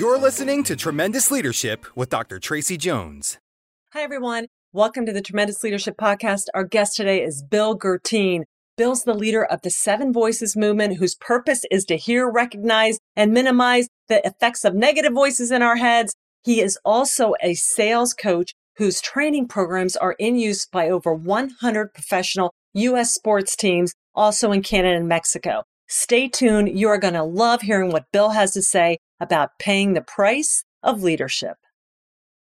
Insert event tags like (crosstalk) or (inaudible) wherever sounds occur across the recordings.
You're listening to Tremendous Leadership with Dr. Tracy Jones. Hi, everyone. Welcome to the Tremendous Leadership Podcast. Our guest today is Bill Guertin. Bill's the leader of the Seven Voices movement, whose purpose is to hear, recognize, and minimize the effects of negative voices in our heads. He is also a sales coach whose training programs are in use by over 100 professional U.S. sports teams, also in Canada and Mexico. Stay tuned. You are going to love hearing what Bill has to say about paying the price of leadership.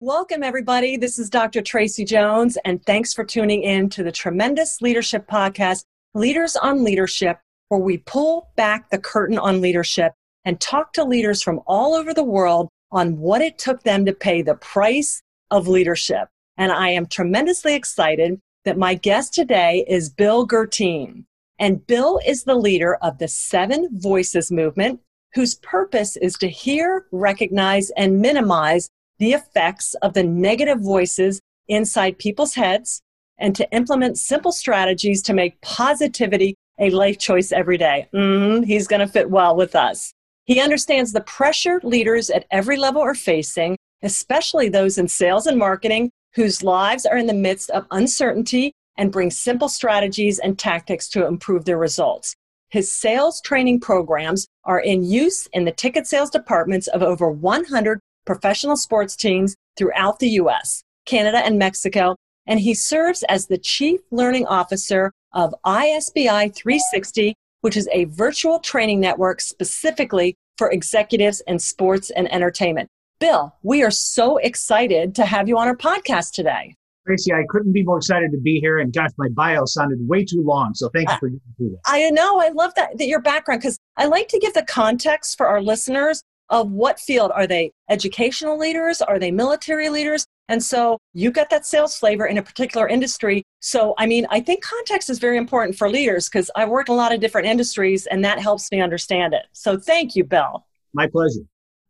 Welcome, everybody. This is Dr. Tracy Jones, and thanks for tuning in to the Tremendous Leadership Podcast, Leaders on Leadership, where we pull back the curtain on leadership and talk to leaders from all over the world on what it took them to pay the price of leadership. And I am tremendously excited that my guest today is Bill Guertin. And Bill is the leader of the Seven Voices movement, whose purpose is to hear, recognize, and minimize the effects of the negative voices inside people's heads and to implement simple strategies to make positivity a life choice every day. Mm-hmm, he's going to fit well with us. He understands the pressure leaders at every level are facing, especially those in sales and marketing whose lives are in the midst of uncertainty and bring simple strategies and tactics to improve their results. His sales training programs are in use in the ticket sales departments of over 100 professional sports teams throughout the US, Canada, and Mexico. And he serves as the Chief Learning Officer of ISBI 360, which is a virtual training network specifically for executives in sports and entertainment. Bill, we are so excited to have you on our podcast today. Tracy, I couldn't be more excited to be here. And gosh, my bio sounded way too long. So thank you for through that. I know. I love that, that your background because I like to give the context for our listeners of what field are they educational leaders? Are they military leaders? And so you got that sales flavor in a particular industry. So, I mean, I think context is very important for leaders because I work in a lot of different industries and that helps me understand it. So, thank you, Bill. My pleasure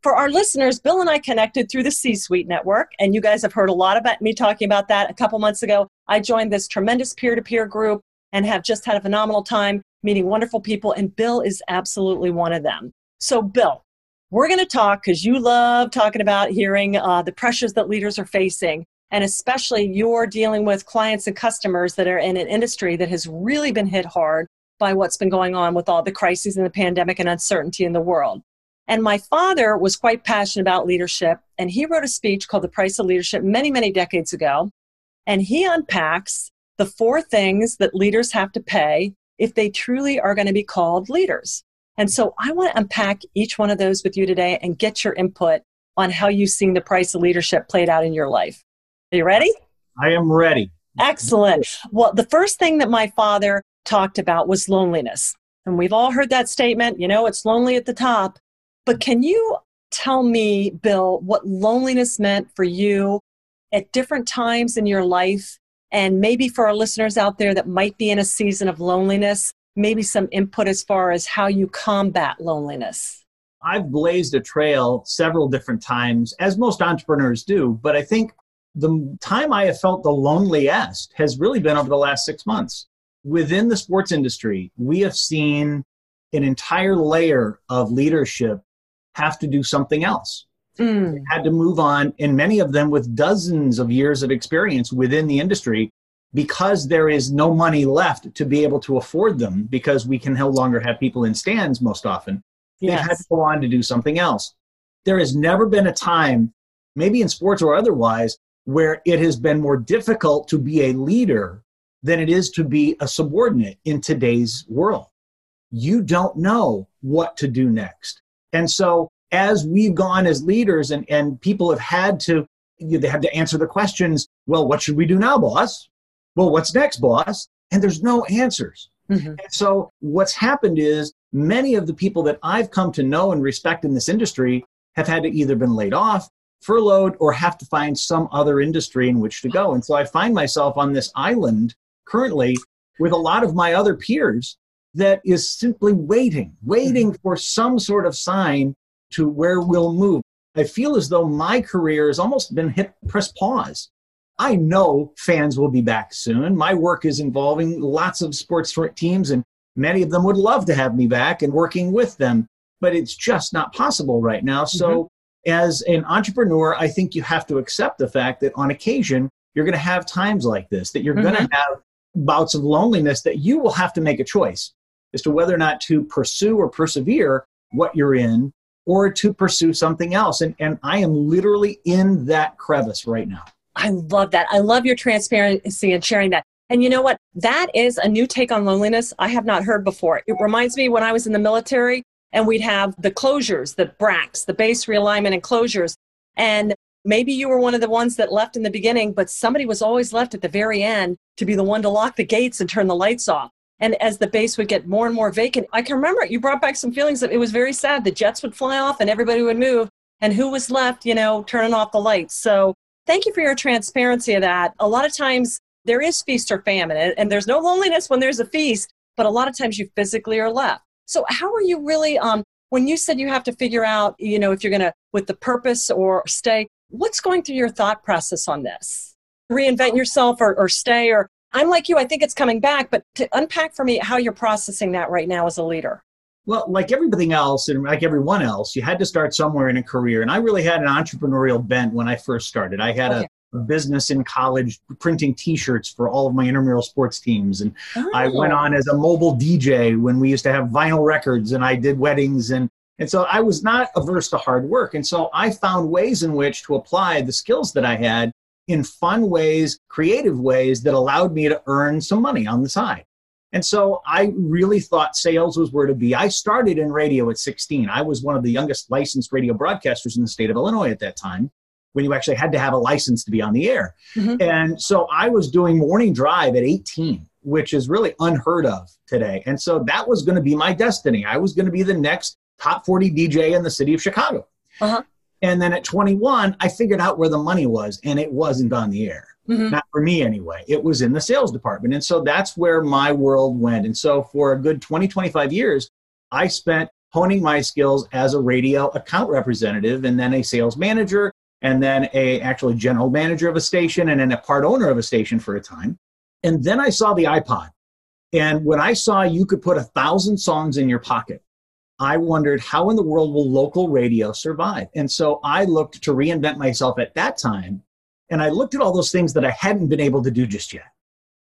for our listeners, Bill and I connected through the C Suite Network, and you guys have heard a lot about me talking about that. A couple months ago, I joined this tremendous peer to peer group and have just had a phenomenal time meeting wonderful people, and Bill is absolutely one of them. So, Bill, we're going to talk because you love talking about hearing uh, the pressures that leaders are facing. And especially you're dealing with clients and customers that are in an industry that has really been hit hard by what's been going on with all the crises and the pandemic and uncertainty in the world. And my father was quite passionate about leadership, and he wrote a speech called The Price of Leadership many, many decades ago. And he unpacks the four things that leaders have to pay if they truly are going to be called leaders. And so I want to unpack each one of those with you today and get your input on how you've seen the price of leadership played out in your life. Are you ready? I am ready. Excellent. Well, the first thing that my father talked about was loneliness. And we've all heard that statement, you know, it's lonely at the top. But can you tell me, Bill, what loneliness meant for you at different times in your life? And maybe for our listeners out there that might be in a season of loneliness, maybe some input as far as how you combat loneliness. I've blazed a trail several different times, as most entrepreneurs do, but I think the time I have felt the loneliest has really been over the last six months. Within the sports industry, we have seen an entire layer of leadership have to do something else. Mm. had to move on, and many of them with dozens of years of experience within the industry because there is no money left to be able to afford them because we can no longer have people in stands most often. Yes. They've had to go on to do something else. There has never been a time, maybe in sports or otherwise, where it has been more difficult to be a leader than it is to be a subordinate in today's world. You don't know what to do next. And so as we've gone as leaders and, and people have had to, they have to answer the questions, well, what should we do now, boss? Well, what's next, boss? And there's no answers. Mm-hmm. And so what's happened is many of the people that I've come to know and respect in this industry have had to either been laid off, furloughed, or have to find some other industry in which to go. And so I find myself on this island currently with a lot of my other peers that is simply waiting, waiting mm-hmm. for some sort of sign to where we'll move. I feel as though my career has almost been hit, press pause. I know fans will be back soon. My work is involving lots of sports teams, and many of them would love to have me back and working with them, but it's just not possible right now. So mm-hmm. as an entrepreneur, I think you have to accept the fact that on occasion, you're going to have times like this, that you're mm-hmm. going to have bouts of loneliness that you will have to make a choice as to whether or not to pursue or persevere what you're in or to pursue something else. And, and I am literally in that crevice right now. I love that. I love your transparency and sharing that. And you know what? That is a new take on loneliness I have not heard before. It reminds me when I was in the military and we'd have the closures, the BRACs, the base realignment and closures. And maybe you were one of the ones that left in the beginning, but somebody was always left at the very end to be the one to lock the gates and turn the lights off. And as the base would get more and more vacant, I can remember you brought back some feelings that it was very sad. The jets would fly off and everybody would move. And who was left, you know, turning off the lights? So thank you for your transparency of that. A lot of times there is feast or famine, and there's no loneliness when there's a feast, but a lot of times you physically are left. So how are you really, um, when you said you have to figure out, you know, if you're going to, with the purpose or stay, what's going through your thought process on this? Reinvent yourself or, or stay, or I'm like you, I think it's coming back, but to unpack for me how you're processing that right now as a leader. Well, like everything else, and like everyone else, you had to start somewhere in a career. And I really had an entrepreneurial bent when I first started. I had okay. a, business in college printing t shirts for all of my intramural sports teams. And oh. I went oh. on as a mobile DJ when we used to have vinyl records and I did weddings. And, and so I was not averse to hard work. And so I found ways in which to apply the skills that I had in fun ways, creative ways that allowed me to earn some money on the side. And so I really thought sales was where to be. I started in radio at 16. I was one of the youngest licensed radio broadcasters in the state of Illinois at that time when you actually had to have a license to be on the air. Mm-hmm. And so I was doing morning drive at 18, which is really unheard of today. And so that was going to be my destiny. I was going to be the next top 40 DJ in the city of Chicago. Uh-huh. And then at 21, I figured out where the money was, and it wasn't on the air. Mm-hmm. Not for me anyway. It was in the sales department. And so that's where my world went. And so for a good 20, 25 years, I spent honing my skills as a radio account representative and then a sales manager and then a actually general manager of a station and then a part owner of a station for a time. And then I saw the iPod. And when I saw you could put a thousand songs in your pocket, I wondered how in the world will local radio survive? And so I looked to reinvent myself at that time and I looked at all those things that I hadn't been able to do just yet.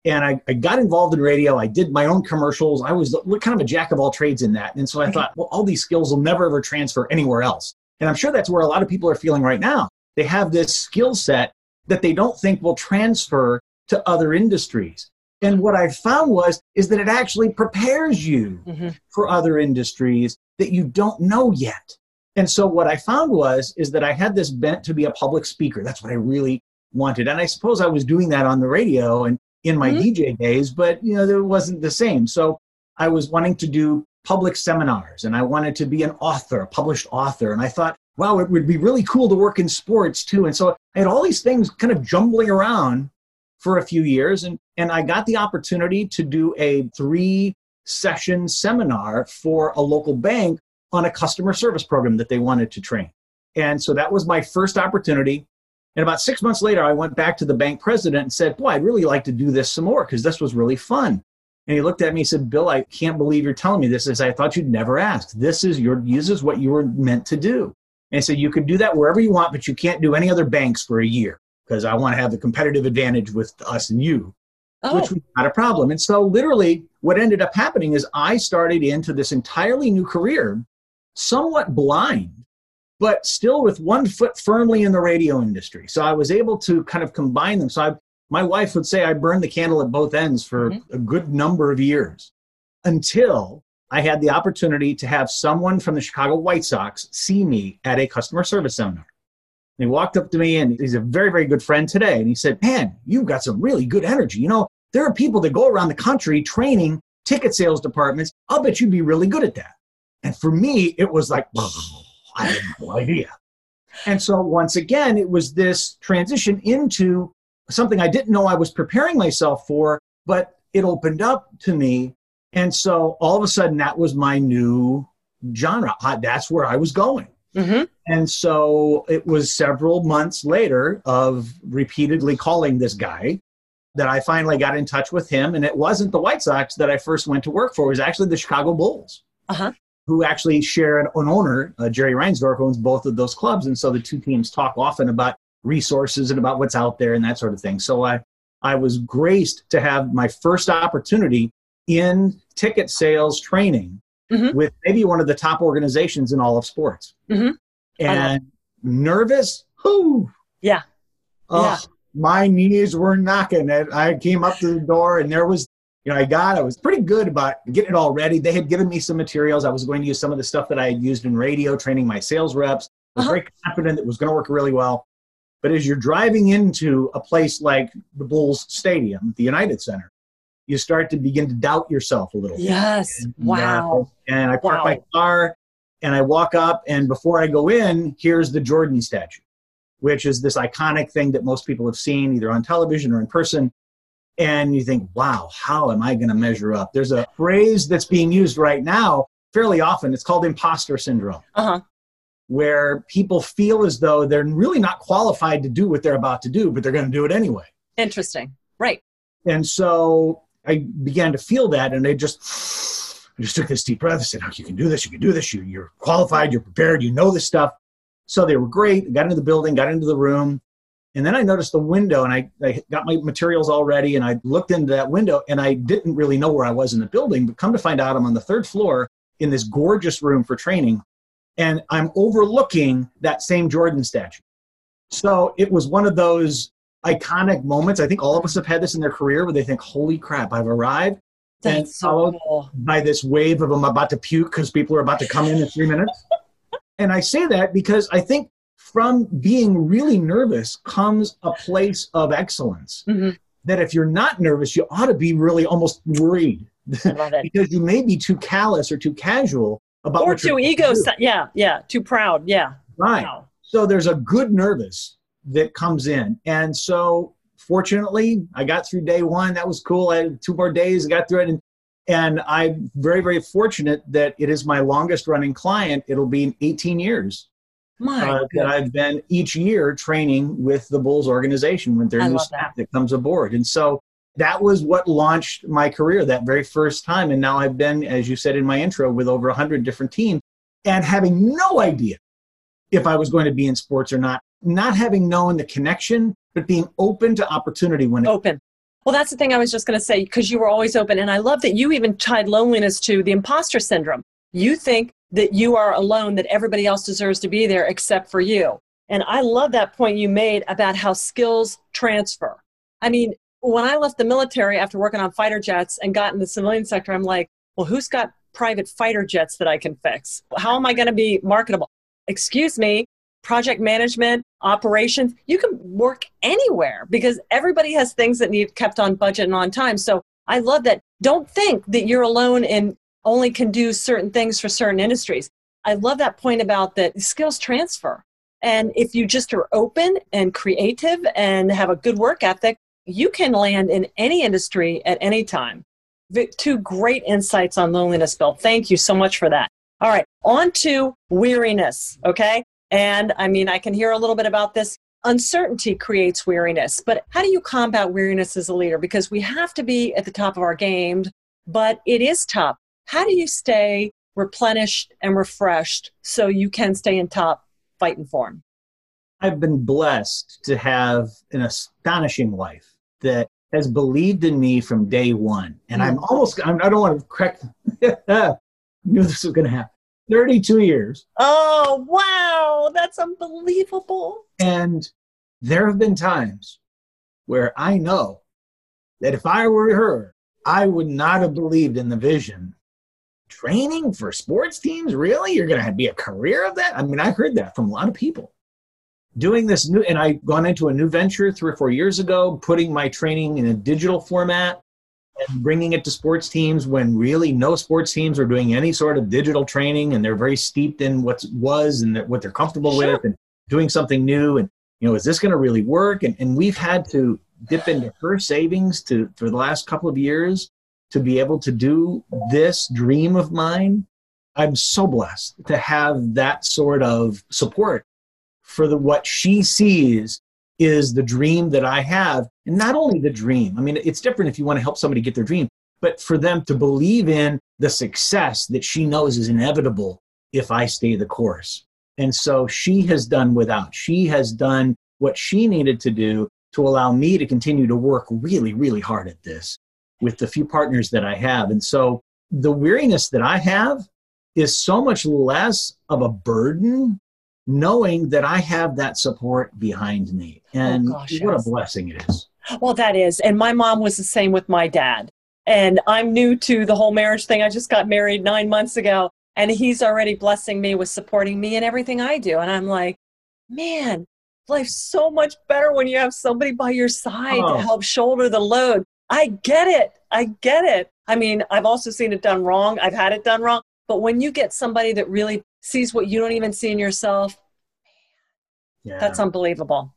And I, I got involved in radio. I did my own commercials. I was kind of a jack of all trades in that. And so I thought, well, all these skills will never ever transfer anywhere else. And I'm sure that's where a lot of people are feeling right now. They have this skill set that they don't think will transfer to other industries. And what I found was is that it actually prepares you mm-hmm. for other industries that you don't know yet. And so what I found was is that I had this bent to be a public speaker. That's what I really wanted. And I suppose I was doing that on the radio and in my mm-hmm. DJ days, but you know, it wasn't the same. So I was wanting to do public seminars and I wanted to be an author, a published author. And I thought, wow, it would be really cool to work in sports too. And so I had all these things kind of jumbling around for a few years. And, and I got the opportunity to do a three session seminar for a local bank on a customer service program that they wanted to train. And so that was my first opportunity. And about six months later, I went back to the bank president and said, Boy, I'd really like to do this some more because this was really fun. And he looked at me and said, Bill, I can't believe you're telling me this. As I thought you'd never ask. This is your this is what you were meant to do. And so you can do that wherever you want, but you can't do any other banks for a year because I want to have the competitive advantage with us and you, oh. which was not a problem. And so literally what ended up happening is I started into this entirely new career, somewhat blind but still with one foot firmly in the radio industry. So I was able to kind of combine them. So I, my wife would say I burned the candle at both ends for mm-hmm. a good number of years until I had the opportunity to have someone from the Chicago White Sox see me at a customer service seminar. And he walked up to me and he's a very, very good friend today. And he said, Man, you've got some really good energy. You know, there are people that go around the country training ticket sales departments. I'll bet you'd be really good at that. And for me, it was like, I had no idea. And so once again, it was this transition into something I didn't know I was preparing myself for, but it opened up to me. And so all of a sudden, that was my new genre. That's where I was going. Mm-hmm. And so it was several months later of repeatedly calling this guy that I finally got in touch with him. And it wasn't the White Sox that I first went to work for, it was actually the Chicago Bulls. Uh-huh who actually share an, an owner. Uh, Jerry Reinsdorf owns both of those clubs. And so the two teams talk often about resources and about what's out there and that sort of thing. So I, I was graced to have my first opportunity in ticket sales training mm-hmm. with maybe one of the top organizations in all of sports. Mm-hmm. And nervous? Whoo! Yeah. Oh, yeah. My knees were knocking. And I came up to the door and there was, you know, I got, I was pretty good about getting it all ready. They had given me some materials. I was going to use some of the stuff that I had used in radio, training my sales reps. I was uh-huh. very confident it was going to work really well. But as you're driving into a place like the Bulls Stadium, the United Center, you start to begin to doubt yourself a little. Yes. And, wow. Uh, and I park wow. my car and I walk up, and before I go in, here's the Jordan statue, which is this iconic thing that most people have seen either on television or in person. And you think, wow, how am I going to measure up? There's a phrase that's being used right now fairly often. It's called imposter syndrome. Uh-huh where people feel as though they're really not qualified to do what they're about to do, but they're going to do it anyway. Interesting. Right. And so I began to feel that, and I just, I just took this deep breath. I said, "Oh, you can do this. You can do this. You, you're qualified. You're prepared. You know this stuff." So they were great. I got into the building, got into the room, and then I noticed the window, and I, I got my materials all ready, and I looked into that window, and I didn't really know where I was in the building, but come to find out, I'm on the third floor in this gorgeous room for training, and I'm overlooking that same Jordan statue. So it was one of those iconic moments. I think all of us have had this in their career where they think, holy crap, I've arrived. That's and so cool. by this wave of I'm about to puke because people are about to come in in three minutes. And I say that because I think from being really nervous comes a place of excellence. Mm-hmm. That if you're not nervous, you ought to be really almost worried (laughs) because you may be too callous or too casual about or too ego. Yeah, yeah, too proud. Yeah, right. Wow. So there's a good nervous that comes in. And so fortunately, I got through day one. That was cool. I had two more days. I got through it. And, and I'm very, very fortunate that it is my longest running client. It'll be 18 years. Uh, that I've been each year training with the Bulls organization with their I new staff that. that comes aboard. And so that was what launched my career that very first time. And now I've been, as you said in my intro, with over 100 different teams and having no idea if I was going to be in sports or not not having known the connection, but being open to opportunity when it open. Well, that's the thing I was just going to say because you were always open. And I love that you even tied loneliness to the imposter syndrome. You think that you are alone, that everybody else deserves to be there except for you. And I love that point you made about how skills transfer. I mean, when I left the military after working on fighter jets and got in the civilian sector, I'm like, well, who's got private fighter jets that I can fix? How am I going to be marketable? Excuse me, project management, operations, you can work anywhere because everybody has things that need kept on budget and on time. So I love that. Don't think that you're alone and only can do certain things for certain industries. I love that point about that skills transfer. And if you just are open and creative and have a good work ethic, you can land in any industry at any time. Two great insights on loneliness, Bill. Thank you so much for that. All right, on to weariness. Okay. And I mean, I can hear a little bit about this. Uncertainty creates weariness, but how do you combat weariness as a leader? Because we have to be at the top of our game, but it is tough. How do you stay replenished and refreshed so you can stay in top fighting form? I've been blessed to have an astonishing wife that has believed in me from day one. And I'm mm. almost, I don't want to correct, knew this was going to happen. 32 years. Oh, wow. That's unbelievable. And there have been times where I know that if I were her, I would not have believed in the vision. Training for sports teams? Really? You're going to be a career of that? I mean, I heard that from a lot of people. Doing this new, and I've gone into a new venture three or four years ago, putting my training in a digital format and bringing it to sports teams when really no sports teams are doing any sort of digital training and they're very steeped in what was and what they're comfortable sure. with and doing something new and you know is this going to really work and, and we've had to dip into her savings to for the last couple of years to be able to do this dream of mine i'm so blessed to have that sort of support for the what she sees is the dream that I have. And not only the dream, I mean, it's different if you want to help somebody get their dream, but for them to believe in the success that she knows is inevitable if I stay the course. And so she has done without. She has done what she needed to do to allow me to continue to work really, really hard at this with the few partners that I have. And so the weariness that I have is so much less of a burden knowing that I have that support behind me. Oh, and oh gosh, what yes. a blessing it is. Well, that is. And my mom was the same with my dad. And I'm new to the whole marriage thing. I just got married nine months ago, and he's already blessing me with supporting me in everything I do. And I'm like, man, life's so much better when you have somebody by your side oh. to help shoulder the load. I get it. I get it. I mean, I've also seen it done wrong. I've had it done wrong. But when you get somebody that really sees what you don't even see in yourself, yeah. that's unbelievable.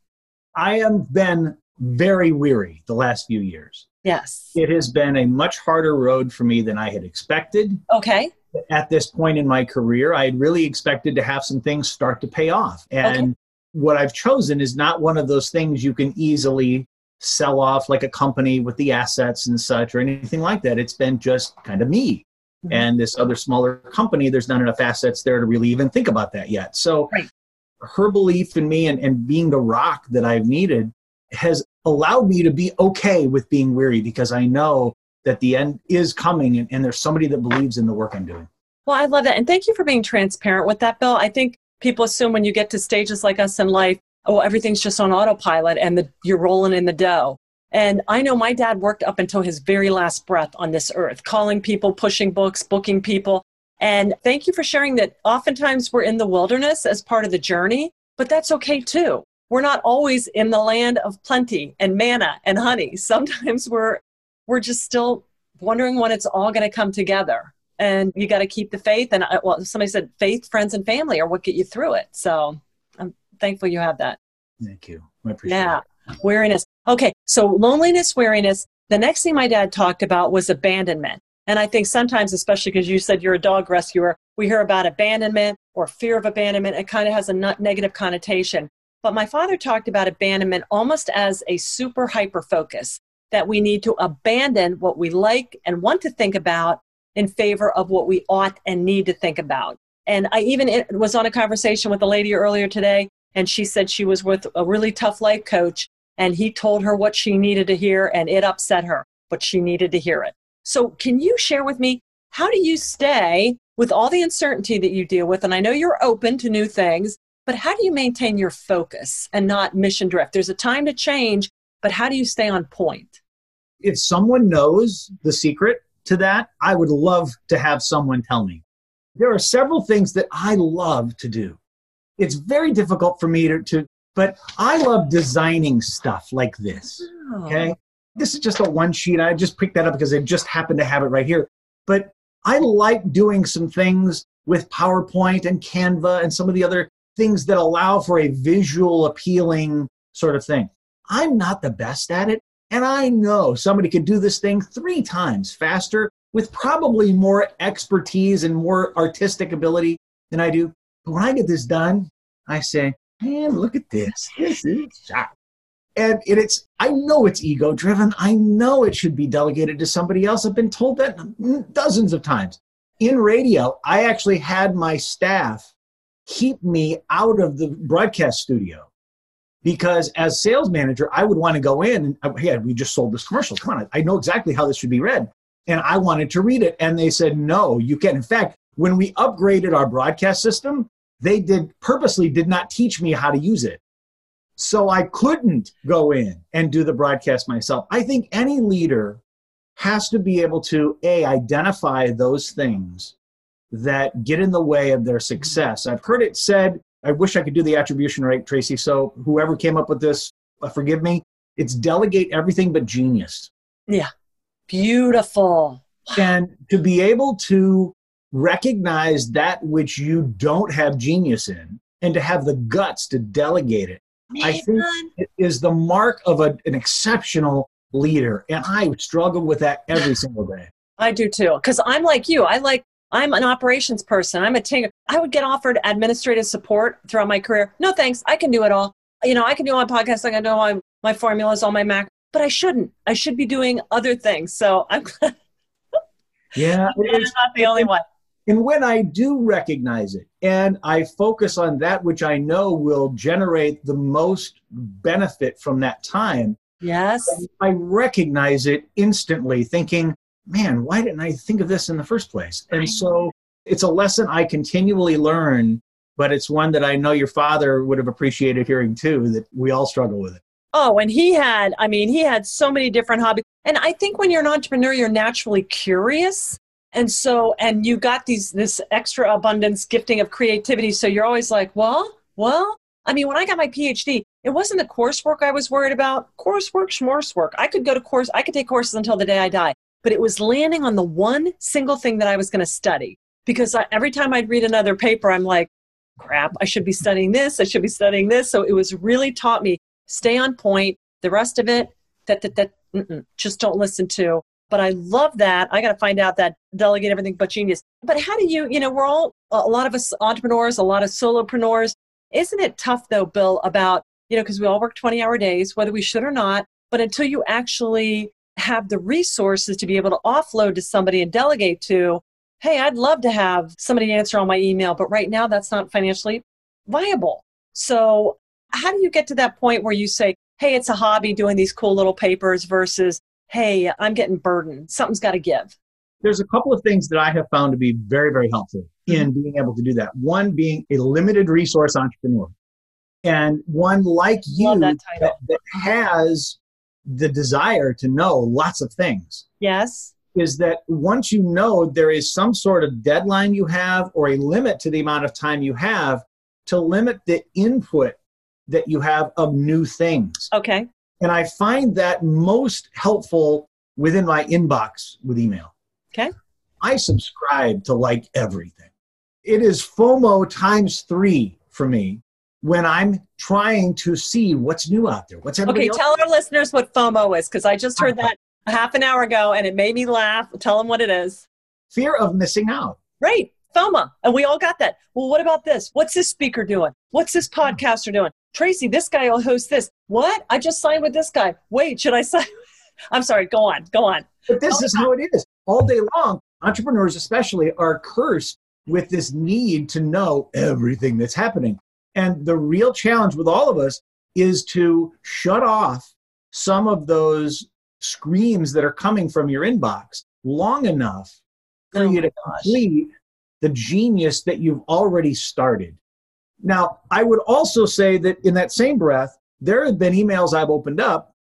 I have been very weary the last few years. Yes. It has been a much harder road for me than I had expected. Okay. At this point in my career, I had really expected to have some things start to pay off. And okay. what I've chosen is not one of those things you can easily sell off like a company with the assets and such or anything like that. It's been just kind of me. Mm-hmm. And this other smaller company, there's not enough assets there to really even think about that yet. So right. her belief in me and, and being the rock that I've needed has allowed me to be okay with being weary because I know that the end is coming and, and there's somebody that believes in the work I'm doing. Well, I love that. And thank you for being transparent with that, Bill. I think people assume when you get to stages like us in life, oh, everything's just on autopilot and the, you're rolling in the dough. And I know my dad worked up until his very last breath on this earth, calling people, pushing books, booking people. And thank you for sharing that. Oftentimes we're in the wilderness as part of the journey, but that's okay too. We're not always in the land of plenty and manna and honey. (laughs) Sometimes we're we're just still wondering when it's all going to come together. And you got to keep the faith. And I, well, somebody said faith, friends, and family are what get you through it. So I'm thankful you have that. Thank you. I appreciate yeah. it. Weariness. Okay, so loneliness, weariness. The next thing my dad talked about was abandonment. And I think sometimes, especially because you said you're a dog rescuer, we hear about abandonment or fear of abandonment. It kind of has a negative connotation. But my father talked about abandonment almost as a super hyper focus that we need to abandon what we like and want to think about in favor of what we ought and need to think about. And I even was on a conversation with a lady earlier today, and she said she was with a really tough life coach and he told her what she needed to hear and it upset her, but she needed to hear it. So, can you share with me how do you stay with all the uncertainty that you deal with? And I know you're open to new things, but how do you maintain your focus and not mission drift? There's a time to change, but how do you stay on point? If someone knows the secret to that, I would love to have someone tell me. There are several things that I love to do. It's very difficult for me to, to but I love designing stuff like this. Oh. Okay. This is just a one sheet. I just picked that up because I just happened to have it right here. But I like doing some things with PowerPoint and Canva and some of the other things that allow for a visual appealing sort of thing. I'm not the best at it. And I know somebody could do this thing three times faster with probably more expertise and more artistic ability than I do. But when I get this done, I say, man, look at this. This is shot. And it's, I know it's ego driven. I know it should be delegated to somebody else. I've been told that dozens of times. In radio, I actually had my staff keep me out of the broadcast studio because as sales manager, I would want to go in and, oh, hey, we just sold this commercial. Come on, I know exactly how this should be read. And I wanted to read it. And they said, no, you can't. In fact, when we upgraded our broadcast system, they did purposely did not teach me how to use it. So I couldn't go in and do the broadcast myself. I think any leader has to be able to a identify those things that get in the way of their success. I've heard it said, I wish I could do the attribution right, Tracy. So whoever came up with this, uh, forgive me, it's delegate everything but genius. Yeah. Beautiful. And to be able to recognize that which you don't have genius in and to have the guts to delegate it. Man. i think it is the mark of a, an exceptional leader and i struggle with that every single day. I do too because i'm like you. I like i'm an operations person. I'm a tinker i would get offered administrative support throughout my career. No thanks. I can do it all. You know i can do my podcast i can do my, my formulas all my mac but i shouldn't. I should be doing other things. So i'm (laughs) Yeah, I'm not the only one. And when I do recognize it and I focus on that which I know will generate the most benefit from that time, yes, I recognize it instantly, thinking, man, why didn't I think of this in the first place? And so it's a lesson I continually learn, but it's one that I know your father would have appreciated hearing too, that we all struggle with it. Oh, and he had, I mean, he had so many different hobbies. And I think when you're an entrepreneur, you're naturally curious. And so, and you got these, this extra abundance gifting of creativity. So you're always like, well, well, I mean, when I got my PhD, it wasn't the coursework I was worried about. Coursework, schmorsework. I could go to course, I could take courses until the day I die. But it was landing on the one single thing that I was going to study. Because I, every time I'd read another paper, I'm like, crap, I should be studying this. I should be studying this. So it was really taught me stay on point. The rest of it, that that that just don't listen to. But I love that. I got to find out that delegate everything but genius. But how do you, you know, we're all a lot of us entrepreneurs, a lot of solopreneurs. Isn't it tough though, Bill, about, you know, because we all work 20 hour days, whether we should or not, but until you actually have the resources to be able to offload to somebody and delegate to, hey, I'd love to have somebody answer all my email, but right now that's not financially viable. So how do you get to that point where you say, hey, it's a hobby doing these cool little papers versus, hey, I'm getting burdened. Something's got to give. There's a couple of things that I have found to be very, very helpful in mm-hmm. being able to do that. One being a limited resource entrepreneur, and one like you that, that, that has the desire to know lots of things. Yes. Is that once you know there is some sort of deadline you have or a limit to the amount of time you have, to limit the input that you have of new things. Okay. And I find that most helpful within my inbox with email. Okay. I subscribe to like everything. It is FOMO times three for me when I'm trying to see what's new out there. What's everybody Okay, tell our listeners what FOMO is because I just heard uh-huh. that half an hour ago and it made me laugh. Tell them what it is. Fear of missing out. Right. FOMO. And we all got that. Well, what about this? What's this speaker doing? What's this podcaster doing? Tracy, this guy will host this. What? I just signed with this guy. Wait, should I sign? (laughs) I'm sorry. Go on. Go on. But this is how it is. All day long, entrepreneurs, especially, are cursed with this need to know everything that's happening. And the real challenge with all of us is to shut off some of those screams that are coming from your inbox long enough for oh you to complete the genius that you've already started. Now, I would also say that in that same breath, there have been emails I've opened up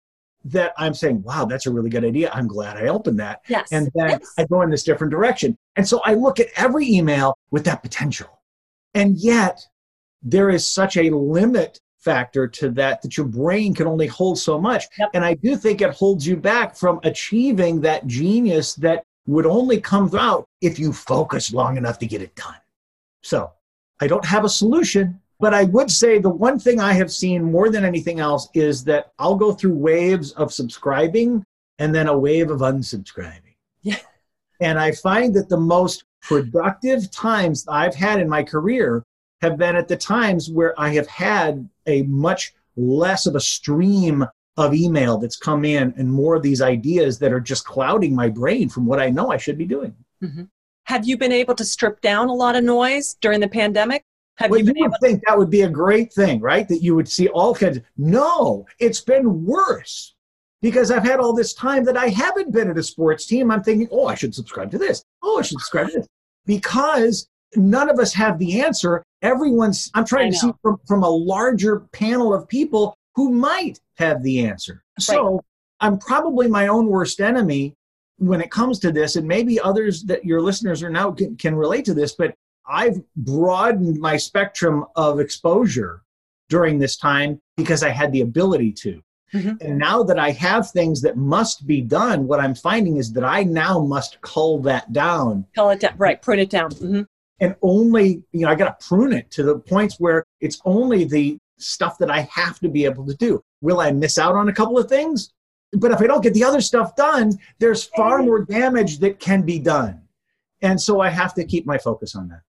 that I'm saying, wow, that's a really good idea. I'm glad I opened that. Yes. And then yes. I go in this different direction. And so I look at every email with that potential. And yet, there is such a limit factor to that that your brain can only hold so much. Yep. And I do think it holds you back from achieving that genius that would only come out if you focus long enough to get it done. So I don't have a solution, but I would say the one thing I have seen more than anything else is that I'll go through waves of subscribing and then a wave of unsubscribing. Yeah. And I find that the most productive times I've had in my career have been at the times where I have had a much less of a stream of email that's come in and more of these ideas that are just clouding my brain from what I know I should be doing. Mm-hmm. Have you been able to strip down a lot of noise during the pandemic? Have well, you, you would able- think that would be a great thing, right? That you would see all kinds. Of, no, it's been worse because I've had all this time that I haven't been at a sports team. I'm thinking, oh, I should subscribe to this. Oh, I should subscribe to this because none of us have the answer. Everyone's. I'm trying to see from from a larger panel of people who might have the answer. Right. So I'm probably my own worst enemy when it comes to this, and maybe others that your listeners are now can, can relate to this, but I've broadened my spectrum of exposure during this time because I had the ability to. Mm-hmm. And now that I have things that must be done, what I'm finding is that I now must cull that down. Cull it down, right? Prune it down. Mm-hmm. And only, you know, I got to prune it to the points where it's only the stuff that I have to be able to do. Will I miss out on a couple of things? But if I don't get the other stuff done, there's far more damage that can be done. And so I have to keep my focus on that.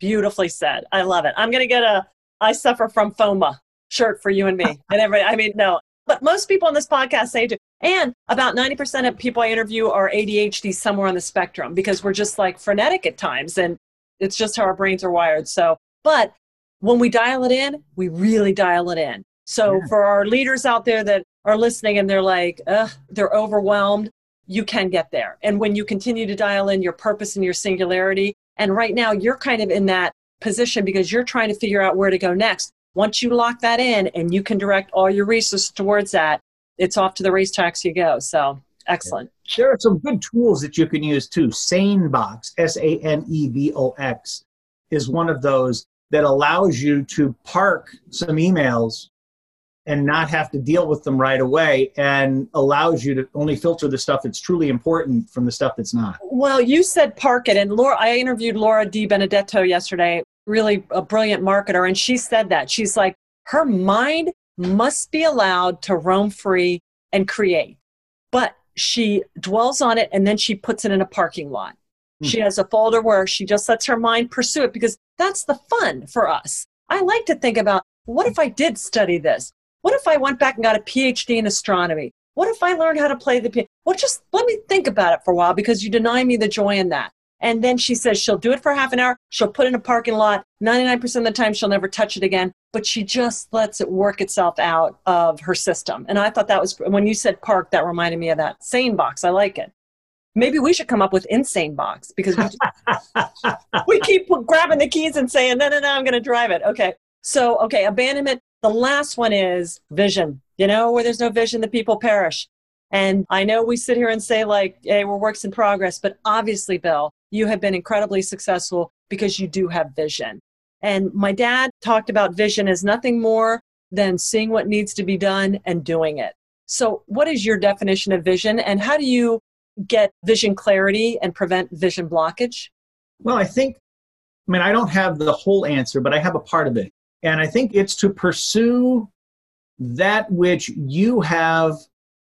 Beautifully said. I love it. I'm going to get a I suffer from FOMO shirt for you and me. (laughs) And everybody, I mean, no. But most people on this podcast say, to, And about 90% of people I interview are ADHD somewhere on the spectrum because we're just like frenetic at times and it's just how our brains are wired. So, but when we dial it in, we really dial it in. So yeah. for our leaders out there that are listening and they're like, ugh, they're overwhelmed, you can get there. And when you continue to dial in your purpose and your singularity, and right now you're kind of in that position because you're trying to figure out where to go next. Once you lock that in and you can direct all your resources towards that, it's off to the racetracks you go. So excellent. There are some good tools that you can use too. SaneBox, S A N E B O X, is one of those that allows you to park some emails and not have to deal with them right away and allows you to only filter the stuff that's truly important from the stuff that's not. Well, you said park it. And Laura, I interviewed Laura Di Benedetto yesterday, really a brilliant marketer. And she said that. She's like, her mind must be allowed to roam free and create. But she dwells on it and then she puts it in a parking lot. Mm-hmm. She has a folder where she just lets her mind pursue it because that's the fun for us. I like to think about what if I did study this? What if I went back and got a PhD in astronomy? What if I learned how to play the piano? Well, just let me think about it for a while because you deny me the joy in that. And then she says she'll do it for half an hour. She'll put in a parking lot. 99% of the time, she'll never touch it again, but she just lets it work itself out of her system. And I thought that was, when you said park, that reminded me of that. SaneBox. I like it. Maybe we should come up with insane box because we, just, we keep grabbing the keys and saying, no, no, no, I'm going to drive it. Okay. So, okay, abandonment. The last one is vision. You know, where there's no vision, the people perish. And I know we sit here and say, like, hey, we're works in progress, but obviously, Bill, you have been incredibly successful because you do have vision. And my dad talked about vision as nothing more than seeing what needs to be done and doing it. So, what is your definition of vision, and how do you get vision clarity and prevent vision blockage? Well, I think, I mean, I don't have the whole answer, but I have a part of it. And I think it's to pursue that which you have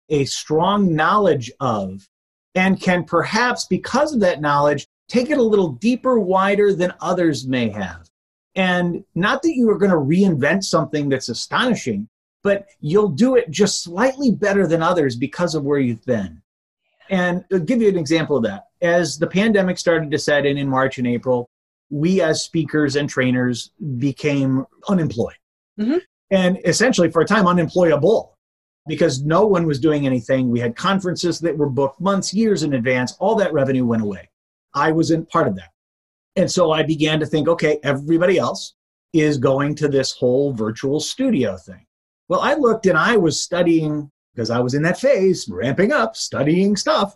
a strong knowledge of and can perhaps, because of that knowledge, take it a little deeper, wider than others may have. And not that you are going to reinvent something that's astonishing, but you'll do it just slightly better than others because of where you've been. And I'll give you an example of that. As the pandemic started to set in in March and April, we as speakers and trainers became unemployed. Mm-hmm. And essentially, for a time, unemployable because no one was doing anything. We had conferences that were booked months, years in advance. All that revenue went away. I wasn't part of that. And so I began to think okay, everybody else is going to this whole virtual studio thing. Well, I looked and I was studying because I was in that phase, ramping up, studying stuff,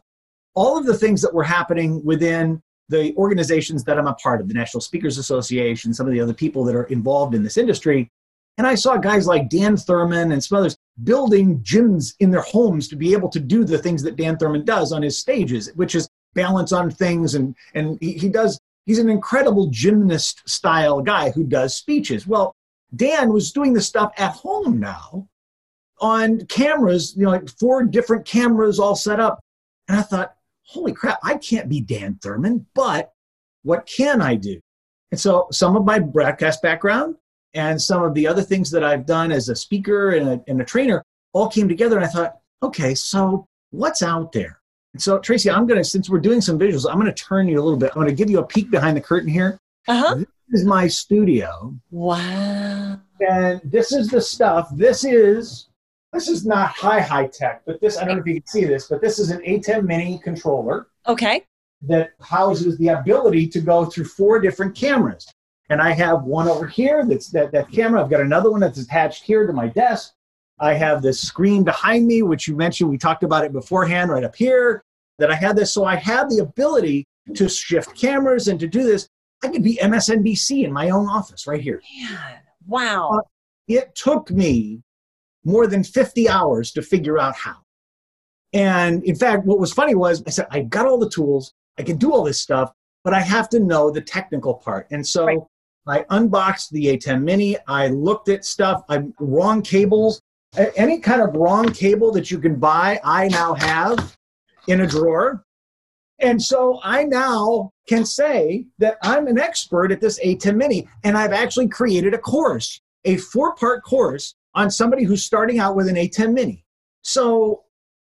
all of the things that were happening within the organizations that I'm a part of, the National Speakers Association, some of the other people that are involved in this industry. And I saw guys like Dan Thurman and some others building gyms in their homes to be able to do the things that Dan Thurman does on his stages, which is balance on things. And, and he, he does, he's an incredible gymnast style guy who does speeches. Well, Dan was doing the stuff at home now on cameras, you know, like four different cameras all set up. And I thought, holy crap, I can't be Dan Thurman, but what can I do? And so some of my broadcast background and some of the other things that I've done as a speaker and a, and a trainer all came together. And I thought, okay, so what's out there? And so, Tracy, I'm going to, since we're doing some visuals, I'm going to turn you a little bit. I'm going to give you a peek behind the curtain here. Uh-huh. This is my studio. Wow. And this is the stuff. This is this is not high high tech, but this I don't know if you can see this, but this is an ATEM Mini controller. Okay. That houses the ability to go through four different cameras. And I have one over here that's that, that camera. I've got another one that's attached here to my desk. I have this screen behind me, which you mentioned, we talked about it beforehand, right up here, that I had this. So I have the ability to shift cameras and to do this. I could be MSNBC in my own office right here. Man, wow. Uh, it took me more than 50 hours to figure out how. And in fact, what was funny was I said, I've got all the tools, I can do all this stuff, but I have to know the technical part. And so right. I unboxed the ATEM Mini, I looked at stuff, I'm wrong cables, any kind of wrong cable that you can buy, I now have in a drawer. And so I now can say that I'm an expert at this ATEM Mini, and I've actually created a course, a four part course on somebody who's starting out with an ATEM Mini. So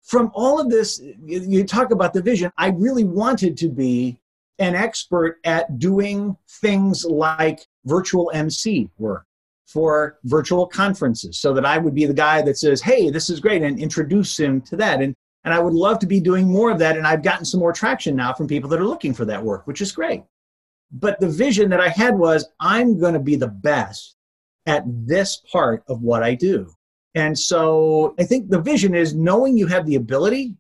from all of this, you talk about the vision. I really wanted to be an expert at doing things like virtual MC work for virtual conferences so that I would be the guy that says, hey, this is great, and introduce him to that. And, and I would love to be doing more of that. And I've gotten some more traction now from people that are looking for that work, which is great. But the vision that I had was I'm going to be the best at this part of what I do. And so I think the vision is knowing you have the ability,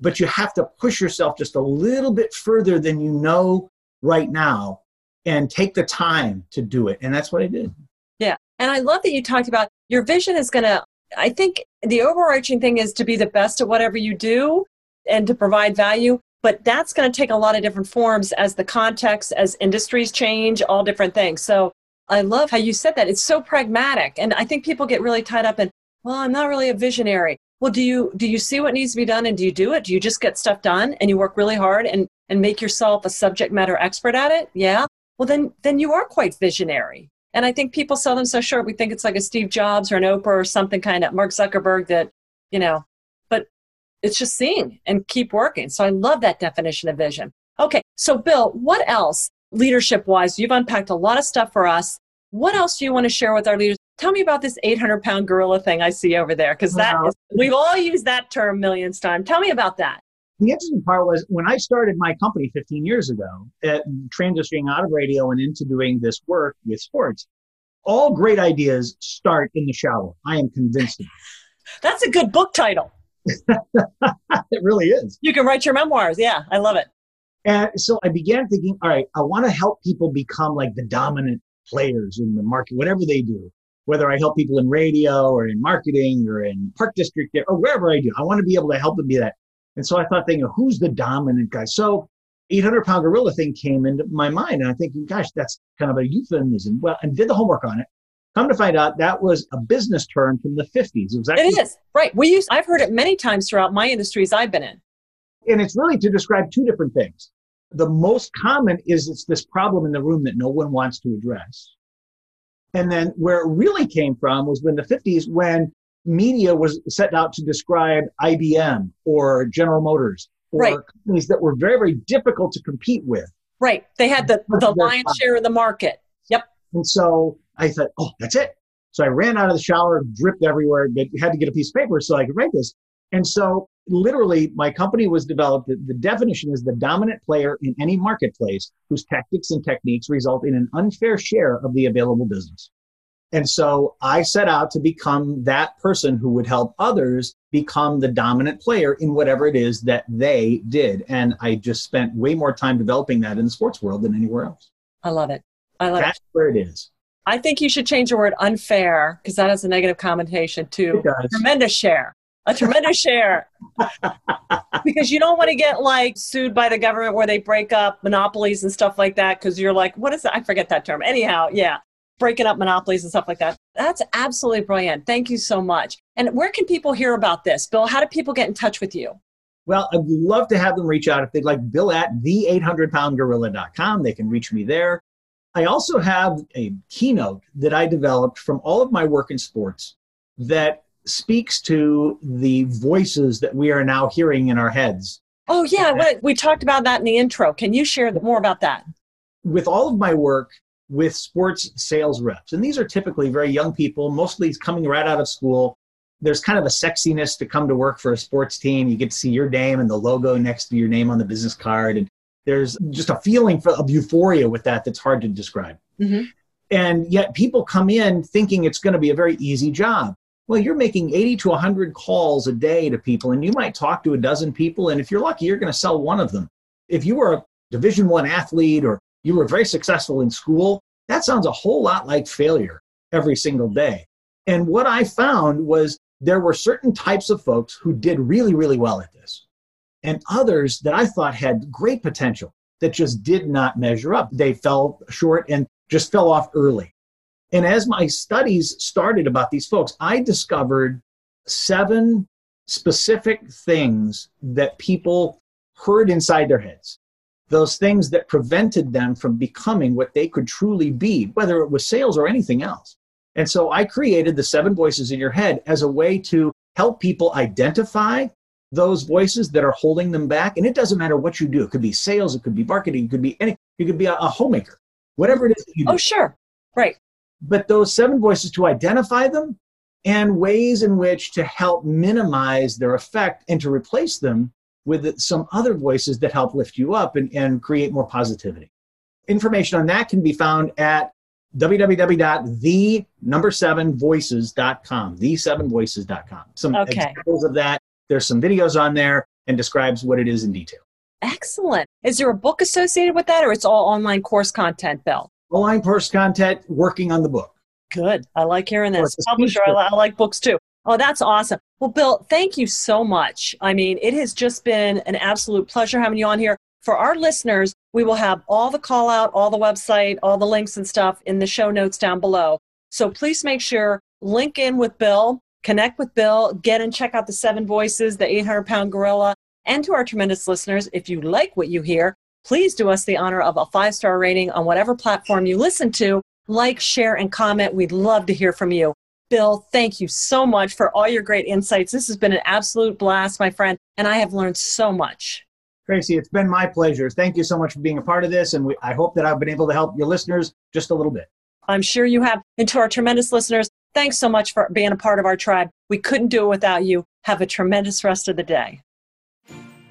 but you have to push yourself just a little bit further than you know right now and take the time to do it. And that's what I did. Yeah. And I love that you talked about your vision is going to, I think the overarching thing is to be the best at whatever you do and to provide value. But that's going to take a lot of different forms as the context, as industries change, all different things. So I love how you said that. It's so pragmatic. And I think people get really tied up in, well, I'm not really a visionary. Well, do you do you see what needs to be done and do you do it? Do you just get stuff done and you work really hard and and make yourself a subject matter expert at it? Yeah. Well, then then you are quite visionary. And I think people sell them so short. We think it's like a Steve Jobs or an Oprah or something kind of Mark Zuckerberg that, you know, but it's just seeing and keep working. So I love that definition of vision. Okay. So, Bill, what else leadership wise? You've unpacked a lot of stuff for us. What else do you want to share with our leaders? Tell me about this 800 pound gorilla thing I see over there, because that is, we've all used that term millions times. Tell me about that the interesting part was when I started my company 15 years ago, at transitioning out of radio and into doing this work with sports, all great ideas start in the shower. I am convinced of (laughs) That's a good book title. (laughs) it really is. You can write your memoirs. Yeah, I love it. And so I began thinking, all right, I want to help people become like the dominant players in the market, whatever they do. Whether I help people in radio or in marketing or in park district or wherever I do, I want to be able to help them be that. And so I thought, thinking, who's the dominant guy? So 800 pound gorilla thing came into my mind. And I think, gosh, that's kind of a euphemism. Well, and did the homework on it. Come to find out, that was a business term from the 50s. It, was actually, it is right. We use. I've heard it many times throughout my industries I've been in. And it's really to describe two different things. The most common is it's this problem in the room that no one wants to address. And then where it really came from was when the 50s, when media was set out to describe IBM or General Motors or right. companies that were very, very difficult to compete with. Right. They had the, the lion's share of the market. Yep. And so I thought, oh, that's it. So I ran out of the shower, dripped everywhere, but had to get a piece of paper so I could write this. And so literally my company was developed. The definition is the dominant player in any marketplace whose tactics and techniques result in an unfair share of the available business. And so I set out to become that person who would help others become the dominant player in whatever it is that they did. And I just spent way more time developing that in the sports world than anywhere else. I love it. I love it. That's it. where it is. I think you should change the word unfair because that has a negative connotation to tremendous share. A tremendous share. because you don't want to get like sued by the government where they break up monopolies and stuff like that because you're like, what is that? I forget that term. Anyhow, yeah breaking up monopolies and stuff like that. That's absolutely brilliant. Thank you so much. And where can people hear about this? Bill, how do people get in touch with you? Well, I'd love to have them reach out if they'd like bill at the800poundgorilla.com. They can reach me there. I also have a keynote that I developed from all of my work in sports that speaks to the voices that we are now hearing in our heads. Oh, yeah. We talked about that in the intro. Can you share more about that? With all of my work, with sports sales reps. And these are typically very young people, mostly coming right out of school. There's kind of a sexiness to come to work for a sports team. You get to see your name and the logo next to your name on the business card. And there's just a feeling of euphoria with that that's hard to describe. Mm-hmm. And yet people come in thinking it's going to be a very easy job. Well, you're making 80 to 100 calls a day to people, and you might talk to a dozen people. And if you're lucky, you're going to sell one of them. If you were a Division One athlete or you were very successful in school, that sounds a whole lot like failure every single day. And what I found was there were certain types of folks who did really, really well at this, and others that I thought had great potential that just did not measure up. They fell short and just fell off early. And as my studies started about these folks, I discovered seven specific things that people heard inside their heads those things that prevented them from becoming what they could truly be, whether it was sales or anything else. And so I created the seven voices in your head as a way to help people identify those voices that are holding them back. And it doesn't matter what you do. It could be sales, it could be marketing, it could be any, you could be a, a homemaker, whatever it is that you do. Oh, sure. Right. But those seven voices to identify them and ways in which to help minimize their effect and to replace them with some other voices that help lift you up and, and create more positivity. Information on that can be found at www.the number seven voices.com, the seven voices.com. Some Okay. examples of that. There's some videos on there and describes what it is in detail. Excellent. Is there a book associated with that or it's all online course content, Bill? Online course content, working on the book. Good. I like hearing this. Publisher, I, I like books too. Oh, that's awesome. Well, Bill, thank you so much. I mean, it has just been an absolute pleasure having you on here. For our listeners, we will have all the call out, all the website, all the links and stuff in the show notes down below. So please make sure link in with Bill, connect with Bill, get and check out the Seven Voices, the 800 pound gorilla. And to our tremendous listeners, if you like what you hear, please do us the honor of a five star rating on whatever platform you listen to. Like, share, and comment. We'd love to hear from you. Bill, thank you so much for all your great insights. This has been an absolute blast, my friend, and I have learned so much. Tracy, it's been my pleasure. Thank you so much for being a part of this. And we, I hope that I've been able to help your listeners just a little bit. I'm sure you have. And to our tremendous listeners, thanks so much for being a part of our tribe. We couldn't do it without you. Have a tremendous rest of the day.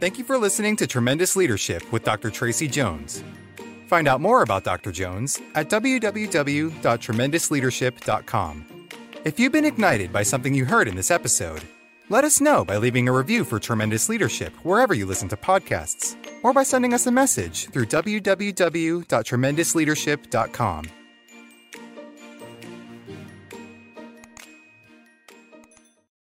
Thank you for listening to Tremendous Leadership with Dr. Tracy Jones. Find out more about Dr. Jones at www.tremendousleadership.com. If you've been ignited by something you heard in this episode, let us know by leaving a review for Tremendous Leadership wherever you listen to podcasts, or by sending us a message through www.tremendousleadership.com.